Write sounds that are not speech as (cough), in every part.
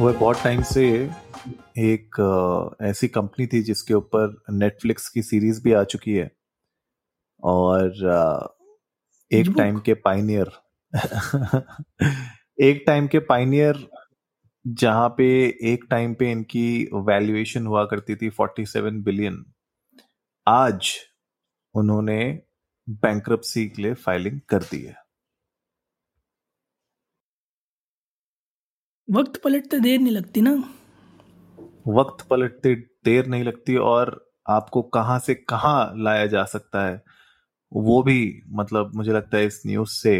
वो बहुत टाइम से एक ऐसी कंपनी थी जिसके ऊपर नेटफ्लिक्स की सीरीज़ भी आ चुकी है। और एक टाइम के पाइनियर (laughs) एक टाइम के पाइनियर जहाँ पे एक टाइम पे इनकी वैल्यूएशन हुआ करती थी 47 बिलियन आज उन्होंने बैंक्रप्सी के लिए फाइलिंग कर दी है। वक्त पलटते देर नहीं लगती ना। वक्त पलटते देर नहीं लगती और आपको कहाँ से कहाँ लाया जा सकता है वो भी मतलब मुझे लगता है इस न्यूज़ से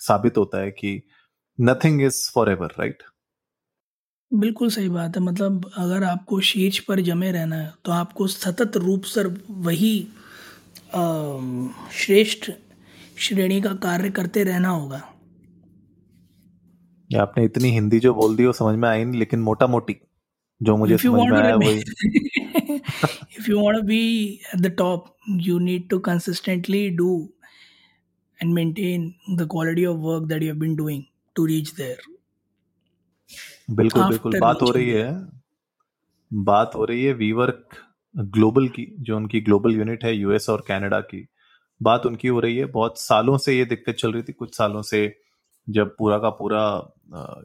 साबित होता है कि nothing is forever right बिल्कुल सही बात है मतलब अगर आपको शीर्ष पर जमे रहना है तो आपको सतत रूप से वही श्रेष्ठ श्रेणी का कार्य करते रहना होगा। आपने इतनी हिंदी जो बोल दी वो समझ में आई नहीं लेकिन मोटा मोटी जो मुझे समझ में आया वही। If you want to be at the top you need to consistently do and maintain the quality of work that you have been doing to reach there बिल्कुल बिल्कुल बात हो रही है। बात हो रही है वीवर्क ग्लोबल की जो उनकी ग्लोबल यूनिट है यूएस और कैनेडा की। बात उनकी हो रही है बहुत सालों से ये दिक्कत चल रही थी कुछ सालों से जब पूरा का पूरा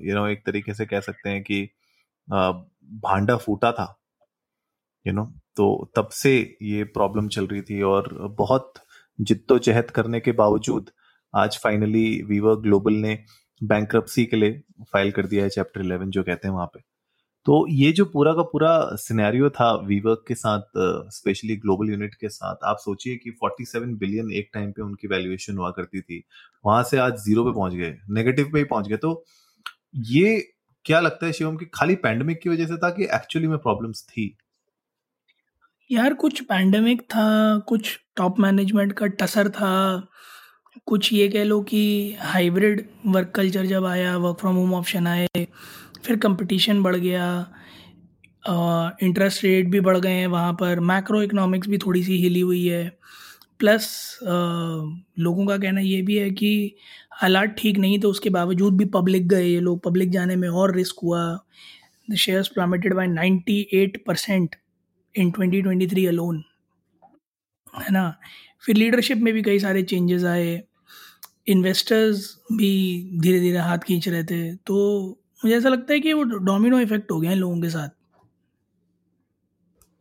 यू नो एक तरीके से कह सकते हैं कि भांडा फूटा था यू नो तो तब से ये प्रॉब्लम चल रही थी और बहुत जिद्दोजहद करने के बावजूद आज फाइनली वीवर ग्लोबल ने बैंक के लिए फ़ाइल कर दिया है चैप्टर 11 जो कहते हैं वहाँ पे। तो ये जो पूरा का पूरा सिनेरियो था वीवर्क के साथ स्पेशली ग्लोबल यूनिट के साथ, आप सोचिए कि 47 बिलियन एक टाइम पे उनकी वैल्यूएशन हुआ करती थी, वहाँ से आज ज़ीरो पे पहुँच गए नेगेटिव पे ही पहुँच गए तो ये क्या लगता है शिवम कि खाली पैंडमिक की वजह से था कि एक्चुअली में प्रॉब्लम्स थी? यार, कुछ पैंडेमिक था, कुछ टॉप मैनेजमेंट का टसर था, कुछ ये कह लो कि हाइब्रिड वर्क कल्चर जब आया वर्क फ्रॉम होम ऑप्शन आए, फिर कंपटीशन बढ़ गया इंटरेस्ट रेट भी बढ़ गए हैं वहाँ पर मैक्रो इकोनॉमिक्स भी थोड़ी सी हिली हुई है। प्लस लोगों का कहना ये भी है कि हालात ठीक नहीं तो उसके बावजूद भी पब्लिक गए ये लोग। पब्लिक जाने में और रिस्क हुआ। The shares plummeted by 98 percent in 2023 alone है ना? फिर लीडरशिप में भी कई सारे चेंजेस आए। इन्वेस्टर्स भी धीरे धीरे हाथ खींच रहे थे। तो मुझे ऐसा लगता है कि वो डोमिनो इफ़ेक्ट हो गया है लोगों के साथ।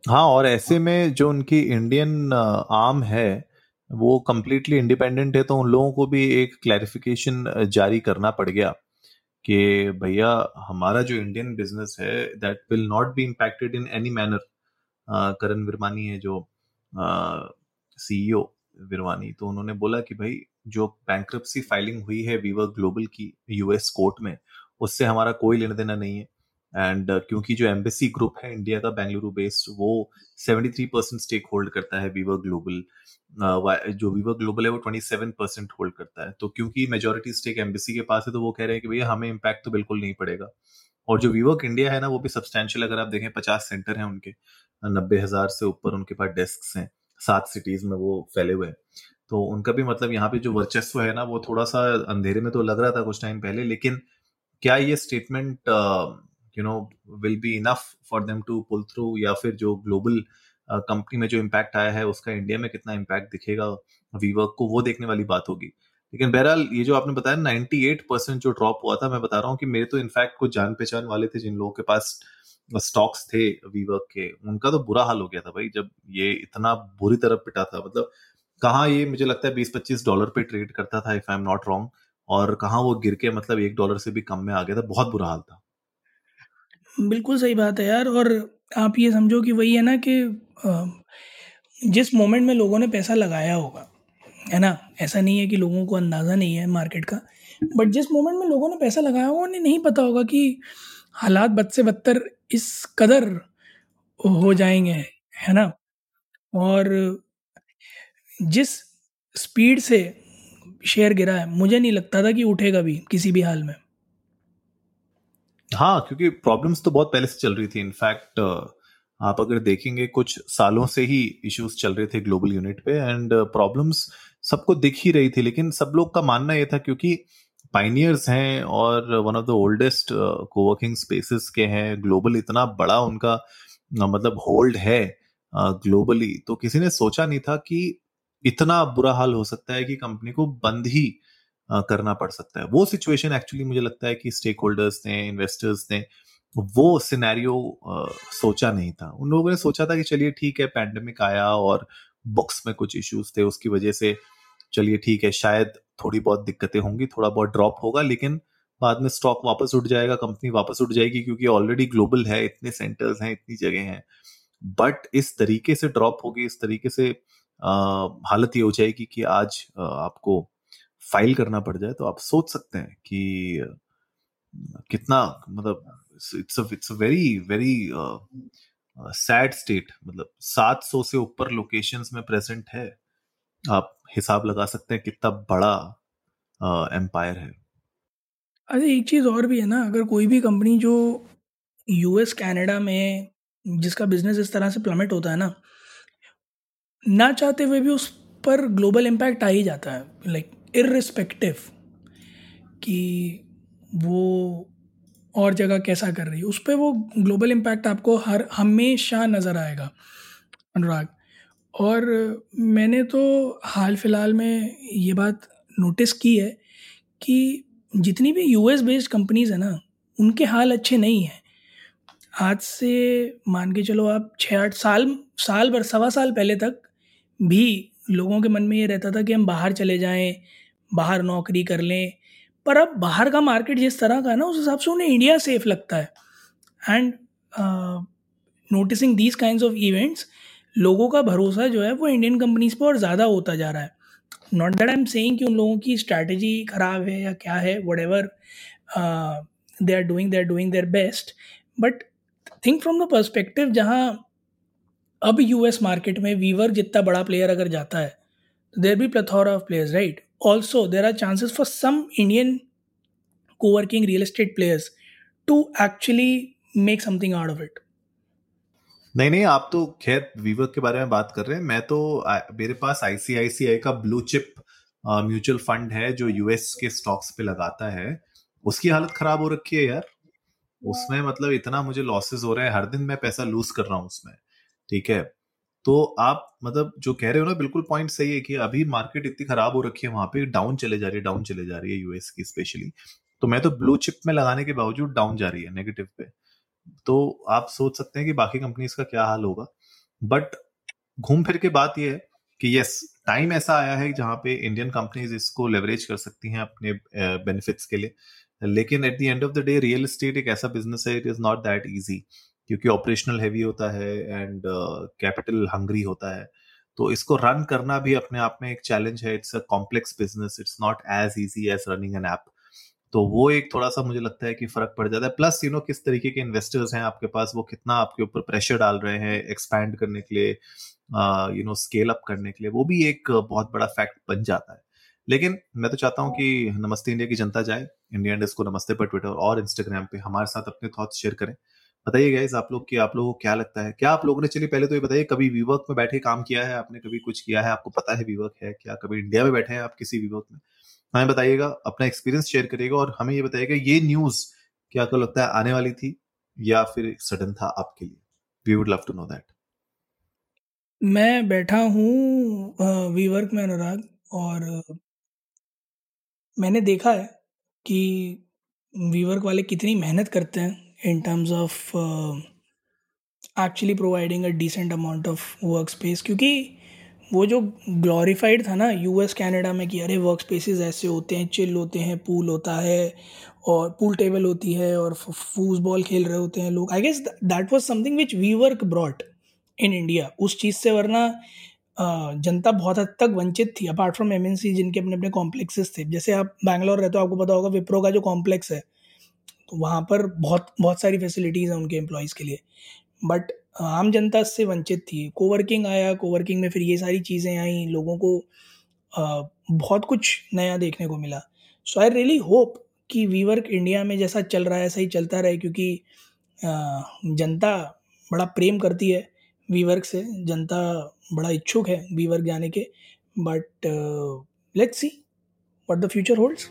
हाँ और ऐसे में जो उनकी इंडियन आर्म है वो कम्प्लीटली इंडिपेंडेंट है तो उन लोगों को भी एक क्लैरिफिकेशन जारी करना पड़ गया कि भैया, हमारा जो इंडियन बिज़नेस है that will not be impacted in any manner Karan Virmani है जो सीईओ विरवानी तो उन्होंने बोला कि भाई, जो बैंक्रप्सी फाइलिंग हुई है वीवर ग्लोबल की यूएस कोर्ट में, उससे हमारा कोई लेना देना नहीं है। एंड uh, क्योंकि जो एम्बेसी ग्रुप है इंडिया का बेंगलुरु बेस्ड वो 73 परसेंट स्टेक होल्ड करता है वीवर ग्लोबल जो वीवर ग्लोबल है वो 27 परसेंट होल्ड करता है. तो क्योंकि मेजोरिटी स्टेक एम्बेसी के पास है तो वो कह रहे हैं कि भैया हमें इम्पैक्ट तो बिल्कुल नहीं पड़ेगा. और जो वीवर्क इंडिया है ना वो भी सब्सटैंशियल अगर आप देखें पचास सेंटर हैं उनके. नब्बे हज़ार से ऊपर उनके पास डेस्क हैं. सात सिटीज़ में वो फैले हुए हैं. तो उनका भी मतलब यहाँ पे जो वर्चस्व है ना वो थोड़ा सा अंधेरे में तो लग रहा था कुछ टाइम पहले लेकिन क्या ये statement you know will be enough for them to pull through या फिर जो ग्लोबल कंपनी में जो इम्पैक्ट आया है, उसका इंडिया में कितना इम्पैक्ट दिखेगा वीवर्क को वो देखने वाली बात होगी। लेकिन बहरहाल, ये जो आपने बताया 98 परसेंट जो ड्रॉप हुआ था, मैं बता रहा हूँ कि मेरे तो इनफैक्ट कुछ जान पहचान वाले थे, जिन लोगों के पास स्टॉक्स थे वीवर्क के, उनका तो बुरा हाल हो गया था भाई, जब ये इतना बुरी तरह पिटा था। मतलब कहाँ ये, मुझे लगता है बीस पच्चीस डॉलर पे ट्रेड करता था if I am not wrong और कहाँ वो गिर के मतलब एक डॉलर से भी कम में आ गया था, बहुत बुरा हाल था। बिल्कुल सही बात है यार, और आप ये समझो कि वही है ना कि जिस मोमेंट में लोगों ने पैसा लगाया होगा, है ना? ऐसा नहीं है कि लोगों को अंदाज़ा नहीं है मार्केट का बट जिस मोमेंट में लोगों ने पैसा लगाया होगा, उन्हें नहीं पता होगा कि हालात बद से बदतर इस कदर हो जाएँगे, है ना? और जिस स्पीड से शेयर गिरा है, मुझे नहीं लगता था कि उठेगा भी किसी भी हाल में। हाँ क्योंकि प्रॉब्लम्स तो बहुत पहले से चल रही थी। इनफैक्ट आप अगर देखेंगे, कुछ सालों से ही इश्यूज़ चल रहे थे ग्लोबल यूनिट पे एंड प्रॉब्लम्स सबको दिख ही रही थी। लेकिन सब लोग का मानना यह था क्योंकि पाइनियर्स हैं और one of the oldest coworking spaces के हैं। ग्लोबल इतना बड़ा उनका मतलब होल्ड है ग्लोबली तो किसी ने सोचा नहीं था कि इतना बुरा हाल हो सकता है कि कंपनी को बंद ही करना पड़ सकता है। वो सिचुएशन एक्चुअली मुझे लगता है कि स्टेक होल्डर्स ने इन्वेस्टर्स ने वो सिनेरियो सोचा नहीं था। उन लोगों ने सोचा था कि चलिए ठीक है पैंडमिक आया और बुक्स में कुछ इश्यूज़ थे उसकी वजह से चलिए ठीक है शायद थोड़ी बहुत दिक्कतें होंगी थोड़ा बहुत ड्रॉप होगा लेकिन बाद में स्टॉक वापस उठ जाएगा कंपनी वापस उठ जाएगी क्योंकि ऑलरेडी ग्लोबल है इतने सेंटर्स हैं इतनी जगह हैं। बट इस तरीके से ड्रॉप होगी इस तरीके से आ, हालत ये हो जाएगी कि आज आ, आपको फ़ाइल करना पड़ जाए तो आप सोच सकते हैं कि कितना मतलब it's it's a very very sad state मतलब 700 से ऊपर लोकेशंस में प्रेजेंट है। आप हिसाब लगा सकते हैं कितना बड़ा एम्पायर है। अरे, एक चीज़ और भी है ना, अगर कोई भी कंपनी जो यूएस, कनाडा में, जिसका बिज़नेस इस तरह से प्लमेट होता है ना ना चाहते हुए भी उस पर ग्लोबल इम्पैक्ट आ ही जाता है। लाइक इरिस्पेक्टिव कि वो और जगह कैसा कर रही है। उस पर वो ग्लोबल इम्पैक्ट आपको हर, हमेशा नज़र आएगा, अनुराग। और मैंने तो हाल फ़िलहाल में ये बात नोटिस की है कि जितनी भी यूएस बेस्ड कंपनीज़ हैं ना, उनके हाल अच्छे नहीं हैं। आज से मान के चलो आप छः आठ साल साल भर, सवा साल पहले तक भी लोगों के मन में ये रहता था कि हम बाहर चले जाएँ, बाहर नौकरी कर लें। पर अब बाहर का मार्केट जिस तरह का है ना, उस हिसाब से उन्हें इंडिया सेफ़ लगता है। And noticing these kind of events लोगों का भरोसा जो है वो इंडियन कंपनीज़ पर और ज़्यादा होता जा रहा है। Not that I am saying कि उन लोगों की स्ट्रैटेजी ख़राब है या क्या है whatever they are doing they are doing their best but think from the perspective जहाँ अब यूएस मार्केट में वीवर जितना बड़ा प्लेयर अगर जाता है तो there be plethora of players right also there are chances for some Indian coworking real estate players to actually make something out of it नहीं नहीं, आप तो खैर वीवर के बारे में बात कर रहे हैं। मैं तो मेरे पास आईसीआईसीआई का ब्लू चिप म्यूचुअल फंड है जो यूएस के स्टॉक्स पे लगाता है। उसकी हालत खराब हो रखी है यार। उसमें मतलब इतना मुझे लॉसेस हो रहे हैं। हर दिन मैं पैसा लूज कर रहा हूँ उसमें। ठीक है? तो आप मतलब जो कह रहे हो ना, बिल्कुल पॉइंट सही है कि अभी मार्केट इतनी खराब हो रखी है वहाँ पे डाउन चले जा रही है डाउन चले जा रही है यूएस की स्पेशली तो मैं तो ब्लू चिप में लगाने के बावजूद डाउन जा रही है नेगेटिव पे। तो आप सोच सकते हैं कि बाकी कंपनीज़ का क्या हाल होगा। बट घूम फिर के बात यह है कि यस टाइम ऐसा आया है जहाँ पे इंडियन कंपनीज़ इसको लेवरेज कर सकती हैं अपने बेनिफिट्स के लिए। लेकिन at the end of the day real estate एक ऐसा बिज़नेस है it is not that easy क्योंकि ऑपरेशनल हैवी होता है एंड कैपिटल हंग्री होता है तो इसको रन करना भी अपने आप में एक चैलेंज है। It's a complex business, it's not as easy as running an app. तो वो एक थोड़ा सा मुझे लगता है कि फ़र्क पड़ जाता है। प्लस, यू नो, किस तरीके के इन्वेस्टर्स हैं आपके पास, वो कितना आपके ऊपर प्रेशर डाल रहे हैं एक्सपैंड करने के लिए यू नो, स्केल अप करने के लिए, वो भी एक बहुत बड़ा फैक्ट बन जाता है। लेकिन मैं तो चाहता हूँ कि नमस्ते इंडिया की जनता जाए, इंडिया इंडस्ट को नमस्ते पर ट्विटर और इंस्टाग्राम पे हमारे साथ अपने थॉट्स शेयर करें। बताइए गाइज़ आप लोग कि, आप लोगों को क्या लगता है? क्या आप लोगों ने, चलिए पहले तो ये बताइए, कभी वीवर्क में बैठे काम किया है आपने? कभी कुछ किया है? आपको पता है वीवर्क है क्या? कभी इंडिया में बैठे हैं आप किसी वीवर्क में? हमें बताइएगा, अपना एक्सपीरियंस शेयर करिएगा और हमें ये बताइएगा, ये न्यूज़ क्या आपको लगता है आने वाली थी या फिर सडन था आपके लिए? We would love to know that मैं बैठा हूँ वीवर्क में, अनुराग, और मैंने देखा है कि वीवर्क वाले कितनी मेहनत करते हैं। In terms of actually providing a decent amount of work space क्योंकि वो जो ग्लोरीफाइड था ना यूएस कनाडा में कि अरे वर्क स्पेसिस ऐसे होते हैं चिल होते हैं पूल होता है और पूल टेबल होती है और फूसबॉल खेल रहे होते हैं लोग। I guess that was something which WeWork brought in India उस चीज़ से वरना जनता बहुत हद तक वंचित थी अपार्ट फ्रॉम एम जिनके अपने अपने कॉम्प्लेक्सेस थे। जैसे आप बैंगलोर रहते हो, आपको पता होगा विप्रो का जो कॉम्प्लेक्स है वहाँ पर बहुत बहुत सारी फैसिलिटीज़ हैं उनके एम्प्लॉयज़ के लिए। बट आम जनता से वंचित थी। कोवर्किंग आया कोवर्किंग में फिर ये सारी चीज़ें आई, लोगों को बहुत कुछ नया देखने को मिला। सो आई रियली होप कि वीवर्क इंडिया में जैसा चल रहा है, ऐसा ही चलता रहे क्योंकि जनता बड़ा प्रेम करती है वीवर्क से। जनता बड़ा इच्छुक है वीवर्क जाने के। But let's see what the future holds